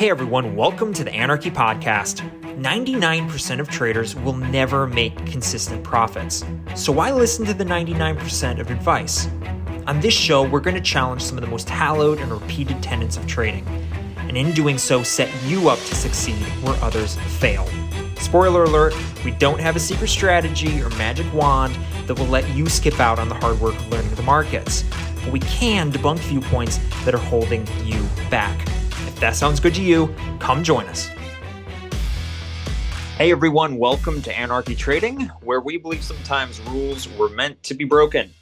Hey everyone, welcome to the Anarchy Podcast. 99% of traders will never make consistent profits. So why listen to the 99% of advice? On this show, we're going to challenge some of the most hallowed and repeated tenets of trading, and in doing so, set you up to succeed where others fail. Spoiler alert, we don't have a secret strategy or magic wand that will let you skip out on the hard work of learning the markets, but we can debunk viewpoints that are holding you back. If that sounds good to you, come join us. Hey everyone, welcome to Anarchy Trading, where we believe sometimes rules were meant to be broken.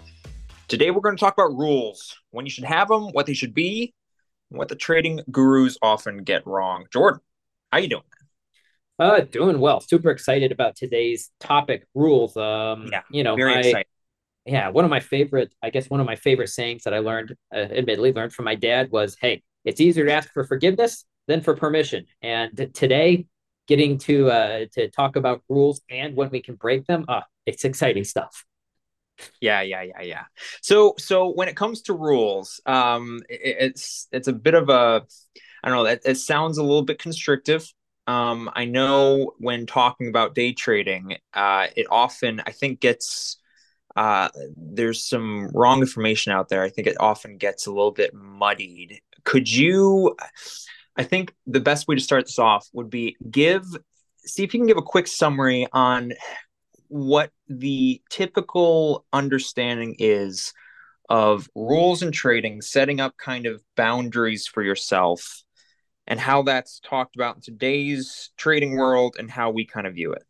Today we're going to talk about rules, when you should have them, what they should be, what the trading gurus often get wrong. Jordan, how you doing? Uh, doing well. Super excited about today's topic, rules. Um, Yeah, you know, Very I, exciting. yeah, one of my favorite, I guess, one of my favorite sayings that I learned, uh, admittedly learned from my dad was, "Hey, it's easier to ask for forgiveness than for permission." And today, getting to uh to talk about rules and when we can break them, uh, it's exciting stuff. Yeah, yeah, yeah, yeah. So, so when it comes to rules, um, it, it's it's a bit of a, I don't know. It, it sounds a little bit constrictive. Um, I know when talking about day trading, uh, it often I think gets uh, there's some wrong information out there. I think it often gets a little bit muddied. Could you? I think the best way to start this off would be give, see if you can give a quick summary on what the typical understanding is of rules and trading, setting up kind of boundaries for yourself, and how that's talked about in today's trading world and how we kind of view it.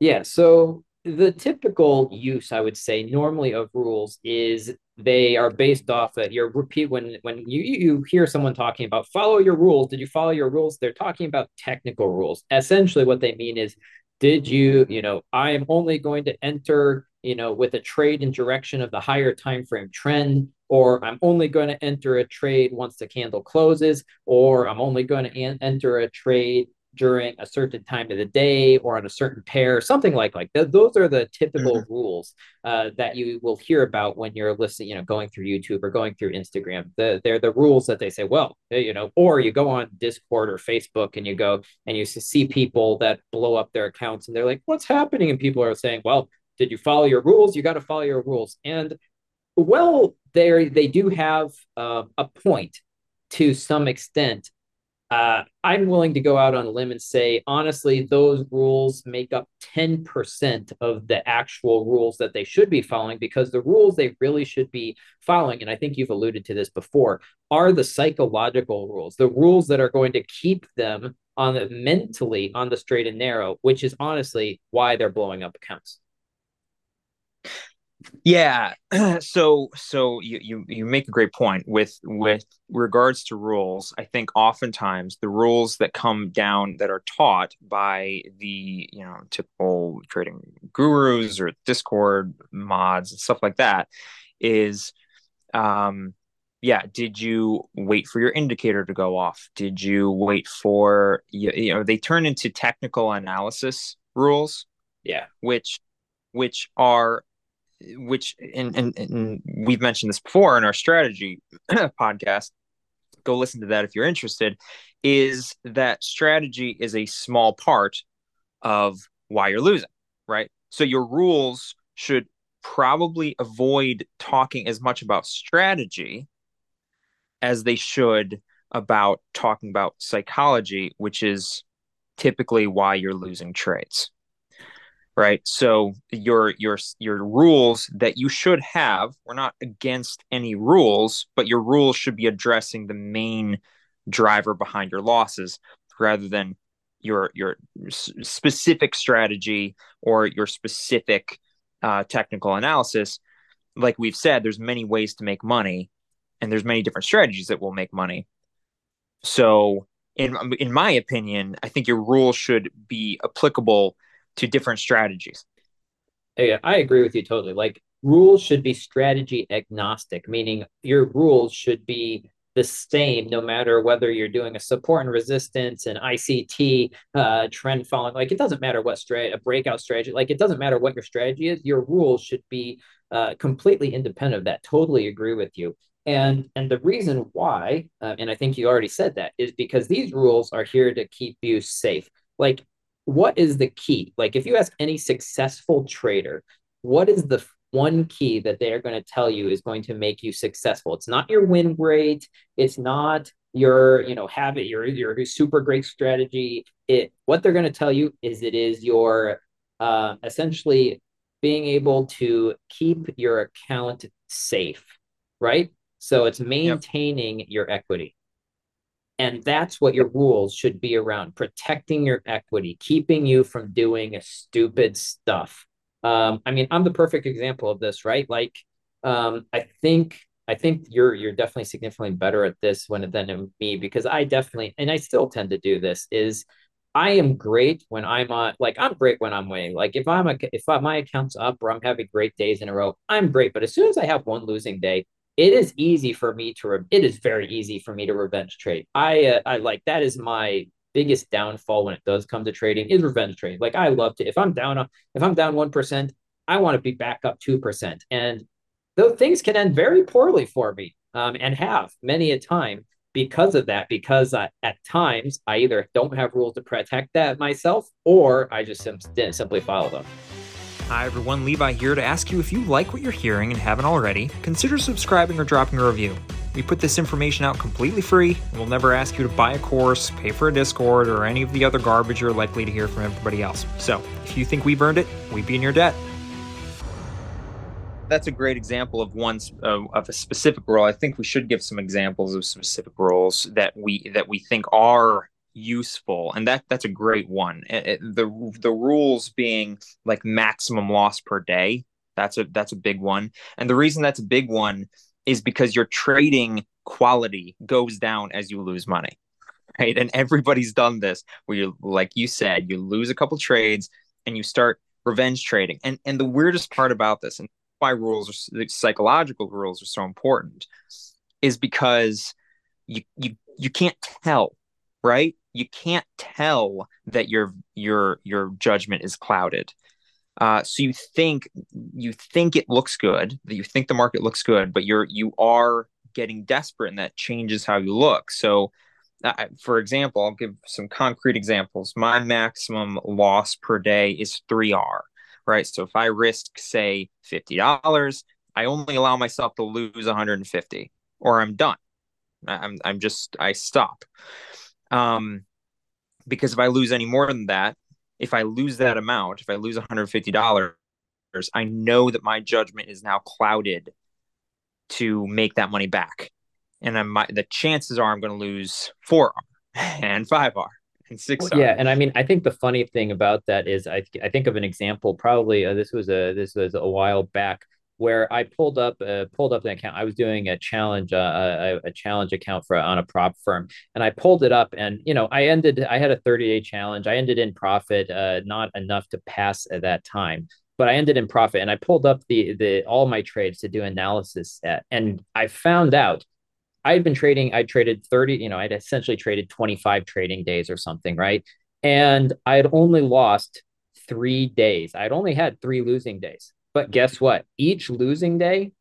Yeah, so the typical use, I would say, normally of rules is they are based off of your repeat when when you you hear someone talking about follow your rules. Did you follow your rules? They're talking about technical rules. Essentially, what they mean is, did you, you know, I am only going to enter, you know, with a trade in direction of the higher time frame trend, or I'm only going to enter a trade once the candle closes, or I'm only going to an- enter a trade during a certain time of the day or on a certain pair, something like like th- those are the typical Mhm. rules uh, that you will hear about when you're listening, you know, going through YouTube or going through Instagram. The, they're the rules that they say, well, eh, you know, or you go on Discord or Facebook and you go and you see people that blow up their accounts and they're like, what's happening? And people are saying, well, did you follow your rules? You got to follow your rules. And well, they they do have uh, a point to some extent uh, I'm willing to go out on a limb and say, honestly, those rules make up 10% of the actual rules that they should be following because the rules they really should be following, and I think you've alluded to this before, are the psychological rules, the rules that are going to keep them on the mentally on the straight and narrow, which is honestly why they're blowing up accounts. Yeah. So so you, you you make a great point with with regards to rules. I think oftentimes the rules that come down that are taught by the you know typical trading gurus or Discord mods and stuff like that is um yeah, did you wait for your indicator to go off? Did you wait for you, you know they turn into technical analysis rules Yeah. which which are which and, and, and we've mentioned this before in our strategy podcast go listen to that if you're interested is that strategy is a small part of why you're losing right? So your rules should probably avoid talking as much about strategy as they should about talking about psychology which is typically why you're losing trades right? So your your your rules that you should have we're not against any rules but your rules should be addressing the main driver behind your losses rather than your your specific strategy or your specific uh, technical analysis. Like we've said there's many ways to make money and there's many different strategies that will make money. So in in my opinion i think your rules should be applicable to different strategies. Yeah, I agree with you totally. Like rules should be strategy agnostic, meaning your rules should be the same no matter whether you're doing a support and resistance and ICT uh, trend following. Like it doesn't matter what strategy, a breakout strategy. Like it doesn't matter what your strategy is. Your rules should be uh, completely independent of that. Totally agree with you. And and the reason why, uh, and I think you already said that, is because these rules are here to keep you safe. Like, what is the key? Like, if you ask any successful trader, what is the one key that they are going to tell you is going to make you successful? It's not your win rate. It's not your you know habit your your super great strategy it what they're going to tell you is it is your uh, essentially being able to keep your account safe right so it's maintaining yep. your equity and that's what your rules should be around protecting your equity keeping you from doing a stupid stuff um, i mean i'm the perfect example of this right like um, i think I think you're you're definitely significantly better at this when than me because I definitely and I still tend to do this is I am great when I'm on like I'm great when I'm winning. Like if I'm a, if my account's up or I'm having great days in a row, I'm great. But as soon as I have one losing day, it is easy for me to re- it is very easy for me to revenge trade. I uh, I like that is my biggest downfall when it does come to trading is revenge trade. Like I love to if I'm down if I'm down 1%, I want to be back up 2%. And though things can end very poorly for me um, and have many a time because of that because at times i either don't have rules to protect that myself or i just sim- simply follow them hi everyone. Levi here to ask you if you like what you're hearing and haven't already consider subscribing or dropping a review. We put this information out completely free and we'll never ask you to buy a course pay for a discord or any of the other garbage you're likely to hear from everybody else. So if you think we've earned it we'd be in your debt. That's a great example of one uh, of a specific role. I think we should give some examples of specific roles that we that we think are useful, and that that's a great one. It, it, the the rules being like maximum loss per day. That's a that's a big one, and the reason that's a big one is because your trading quality goes down as you lose money, right? And everybody's done this where you, like you said, you lose a couple trades and you start revenge trading. And and the weirdest part about this, and why rules are psychological rules are so important is because you you you can't tell right you can't tell that your your your judgment is clouded uh, so you think you think it looks good that you think the market looks good but you're you are getting desperate and that changes how you look so uh, for example i'll give some concrete examples my maximum loss per day is 3r right? So if I risk, say, $50, I only allow myself to lose 150 or I'm done. I'm, I'm just, I stop. Um, because if I lose any more than that, if I lose that amount, if I lose $150, I know that my judgment is now clouded to make that money back. And I'm, the chances are I'm going to lose 4R and 5R and 6r Yeah, and I mean, I think the funny thing about that is, I I think of an example. Probably uh, this was a this was a while back where I pulled up uh, pulled up the account. I was doing a challenge uh, a, a challenge account for on a prop firm, and I pulled it up, and you know, I ended. I had a thirty day challenge. I ended in profit, uh, not enough to pass at that time. But I ended in profit, and I pulled up the the all my trades to do analysis at, and I found out I had been trading, I traded 30, you know, I'd essentially traded 25 trading days or something, right? And I had only lost three days. I'd only had three losing days. But guess what? Each losing day,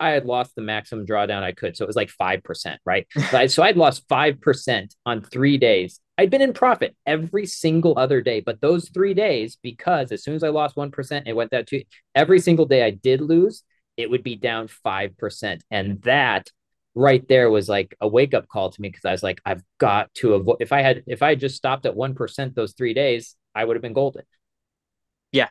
I had lost the maximum drawdown I could. So it was like 5%, right? so I'd lost 5% on three days. I'd been in profit every single other day. But those three days, because as soon as I lost 1%, it went that to every single day I did lose, it would be down 5%. And that right there was like a wake up call to me because I was like, I've got to avoid. If I had, if I had just stopped at one percent those three days, I would have been golden. Yeah,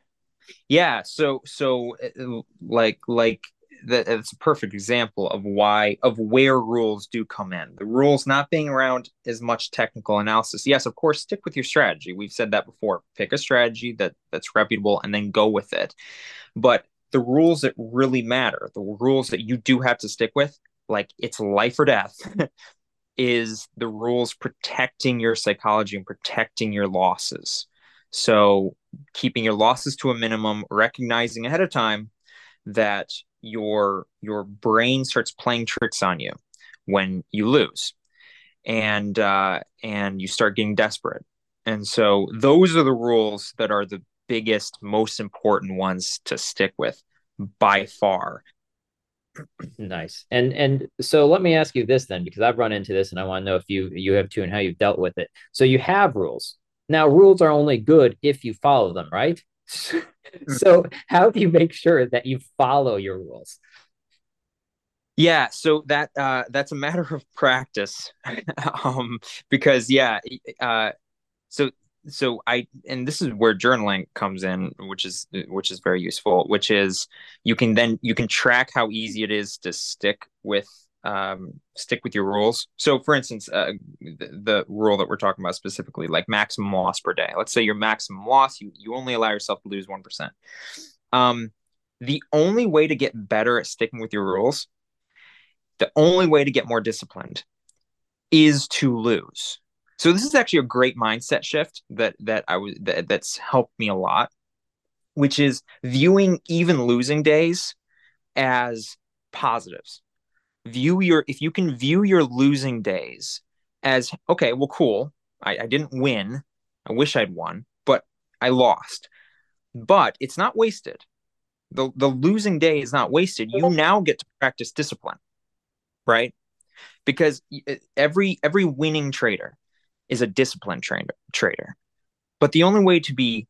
yeah. So, so uh, like, like that. It's a perfect example of why of where rules do come in. The rules not being around as much technical analysis. Yes, of course, stick with your strategy. We've said that before. Pick a strategy that that's reputable and then go with it. But the rules that really matter, the rules that you do have to stick with, like it's life or death is the rules protecting your psychology and protecting your losses so keeping your losses to a minimum recognizing ahead of time that your your brain starts playing tricks on you when you lose and uh, and you start getting desperate and so those are the rules that are the biggest most important ones to stick with by far nice. And and so let me ask you this then, because I've run into this and I want to know if you you have too and how you've dealt with it. So you have rules. Now rules are only good if you follow them, right? so how do you make sure that you follow your rules? Yeah, so that uh, that's a matter of practice, um, because yeah, uh, so so I and this is where journaling comes in, which is which is very useful. Which is you can then you can track how easy it is to stick with um, stick with your rules. So, for instance, uh, the, the, rule that we're talking about specifically, like maximum loss per day. Let's say your maximum loss, you you only allow yourself to lose one percent. Um, the only way to get better at sticking with your rules, the only way to get more disciplined, is to lose. So this is actually a great mindset shift that that I was that, that's helped me a lot, which is viewing even losing days as positives. View your if you can view your losing days as okay, well, cool. I, I didn't win. I wish I'd won, but I lost. But it's not wasted. The the losing day is not wasted. You now get to practice discipline, right? Because every every winning trader is a disciplined trainer, trader. But the only way to be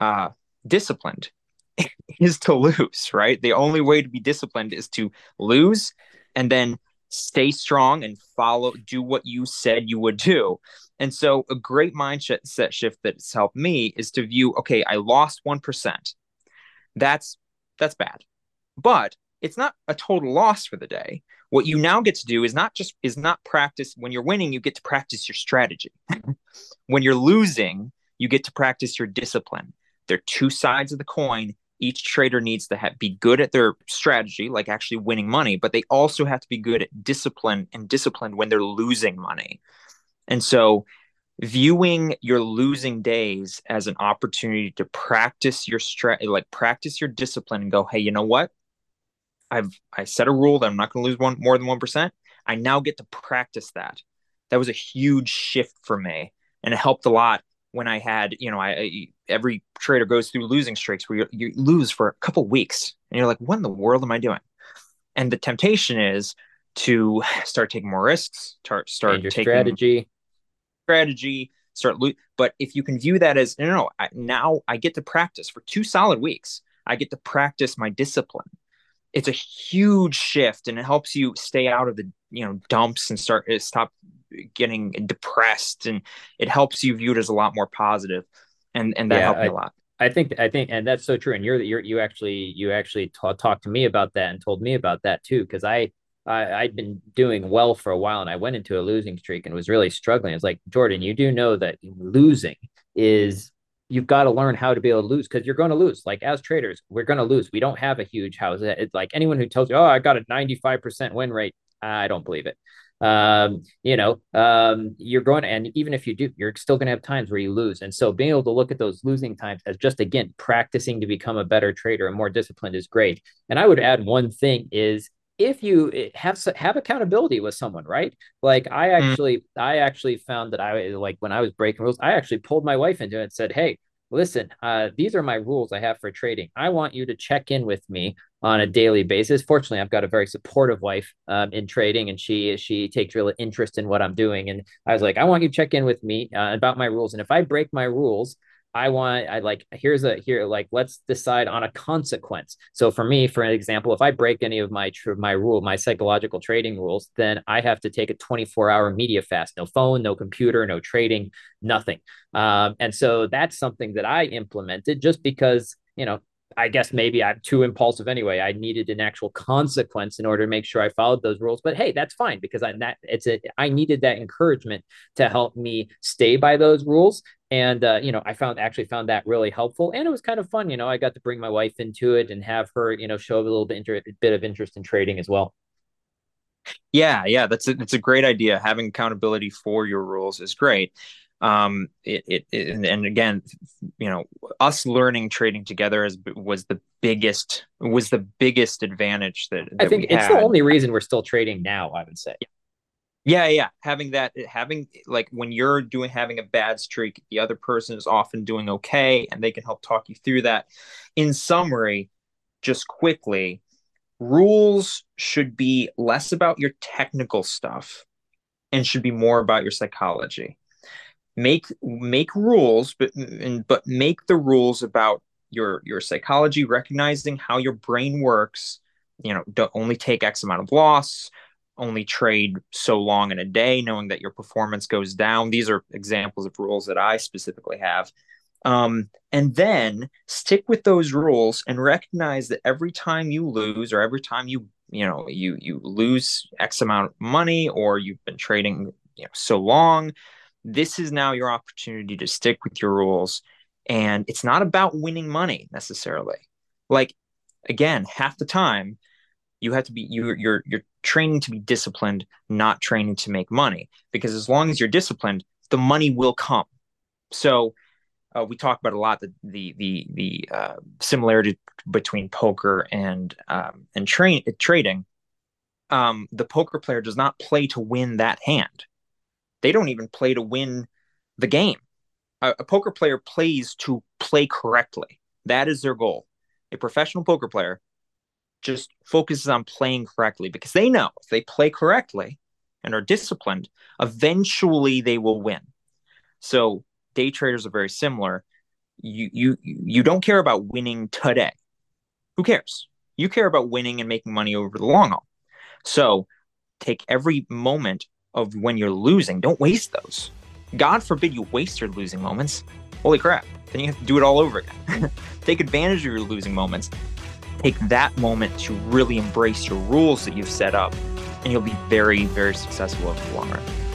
uh, disciplined is to lose, right? The only way to be disciplined is to lose and then stay strong and follow, do what you said you would do. And so, a great mindset set shift that's helped me is to view, okay, I lost one percent. That's that's bad, but it's not a total loss for the day. What you now get to do is not just is not practice when you're winning you get to practice your strategy. When you're losing you get to practice your discipline. They're two sides of the coin each trader needs to be good at their strategy like actually winning money but they also have to be good at discipline and disciplined when they're losing money and so viewing your losing days as an opportunity to practice your strat like practice your discipline and go hey you know what I've I set a rule that I'm not going to lose one more than one percent. I now get to practice that. That was a huge shift for me, and it helped a lot when I had you know I, I every trader goes through losing streaks where you, you lose for a couple weeks, and you're like, what in the world am I doing? And the temptation is to start taking more risks, start start taking strategy, strategy, start lo- But if you can view that as no, no, no I, now I get to practice for two solid weeks. I get to practice my discipline it's a huge shift and it helps you stay out of the you know dumps and start stop getting depressed and it helps you view it as a lot more positive and and that yeah, helped I, a lot i think i think and that's so true and you're you're you actually you actually t- talked to me about that and told me about that too because i I, I'd been doing well for a while and I went into a losing streak and was really struggling. It's like, Jordan, you do know that losing is you've got to learn how to be able to lose because you're going to lose. Like as traders, we're going to lose. We don't have a huge house. It's like anyone who tells you, "Oh, I got a 95% win rate," I don't believe it. Um, you know, um, you're going to, and even if you do, you're still going to have times where you lose. And so being able to look at those losing times as just again practicing to become a better trader and more disciplined is great. And I would add one thing is if you eh, have have accountability with someone right like i mm. actually mm. i actually found that i like when i was breaking rules i actually pulled my wife into it and said hey listen uh, these are my rules i have for trading i want you to check in with me on a daily basis fortunately i've got a very supportive wife um, in trading and she she takes real interest in what i'm doing and i was like i want you to check in with me uh, about my rules and if i break my rules I want, I like, here's a, here, like, let's decide on a consequence. So for me, for an example, if I break any of my, my rule, my psychological trading rules, then I have to take a 24 hour media fast, no phone, no computer, no trading, nothing. Um, and so that's something that I implemented just because, you know, I guess maybe I'm too impulsive anyway. I needed an actual consequence in order to make sure I followed those rules. But hey, that's fine because I that it's a I needed that encouragement to help me stay by those rules. And uh, you know, I found actually found that really helpful, and it was kind of fun. You know, I got to bring my wife into it and have her, you know, show a little bit inter- bit of interest in trading as well. Yeah, yeah, that's a, that's a great idea. Having accountability for your rules is great um it, it, it, and again you know us learning trading together is was the biggest was the biggest advantage that, that i think it's had. the only reason we're still trading now i would say. Yeah yeah. Having that having like when you're doing having a bad streak the other person is often doing okay and they can help talk you through that. In summary just quickly rules should be less about your technical stuff and should be more about your psychology make make rules but but make the rules about your your psychology recognizing how your brain works you know don't only take x amount of loss only trade so long in a day knowing that your performance goes down. These are examples of rules that i specifically have. Um, and then stick with those rules and recognize that every time you lose or every time you you know you you lose x amount of money or you've been trading you know so long this is now your opportunity to stick with your rules and it's not about winning money necessarily like again half the time you have to be you're you're you're training to be disciplined not training to make money because as long as you're disciplined the money will come so uh, we talk about a lot the the the, the uh, similarity between poker and um, and train trading. Um, the poker player does not play to win that hand. They don't even play to win the game. A, a poker player plays to play correctly. That is their goal. A professional poker player just focuses on playing correctly because they know if they play correctly and are disciplined, eventually they will win. So day traders are very similar. You you you don't care about winning today. Who cares? You care about winning and making money over the long haul. So take every moment of when you're losing. Don't waste those. God forbid you waste your losing moments. Holy crap. Then you have to do it all over again. take advantage of your losing moments. Take that moment to really embrace your rules that you've set up, and you'll be very, very successful over the long run.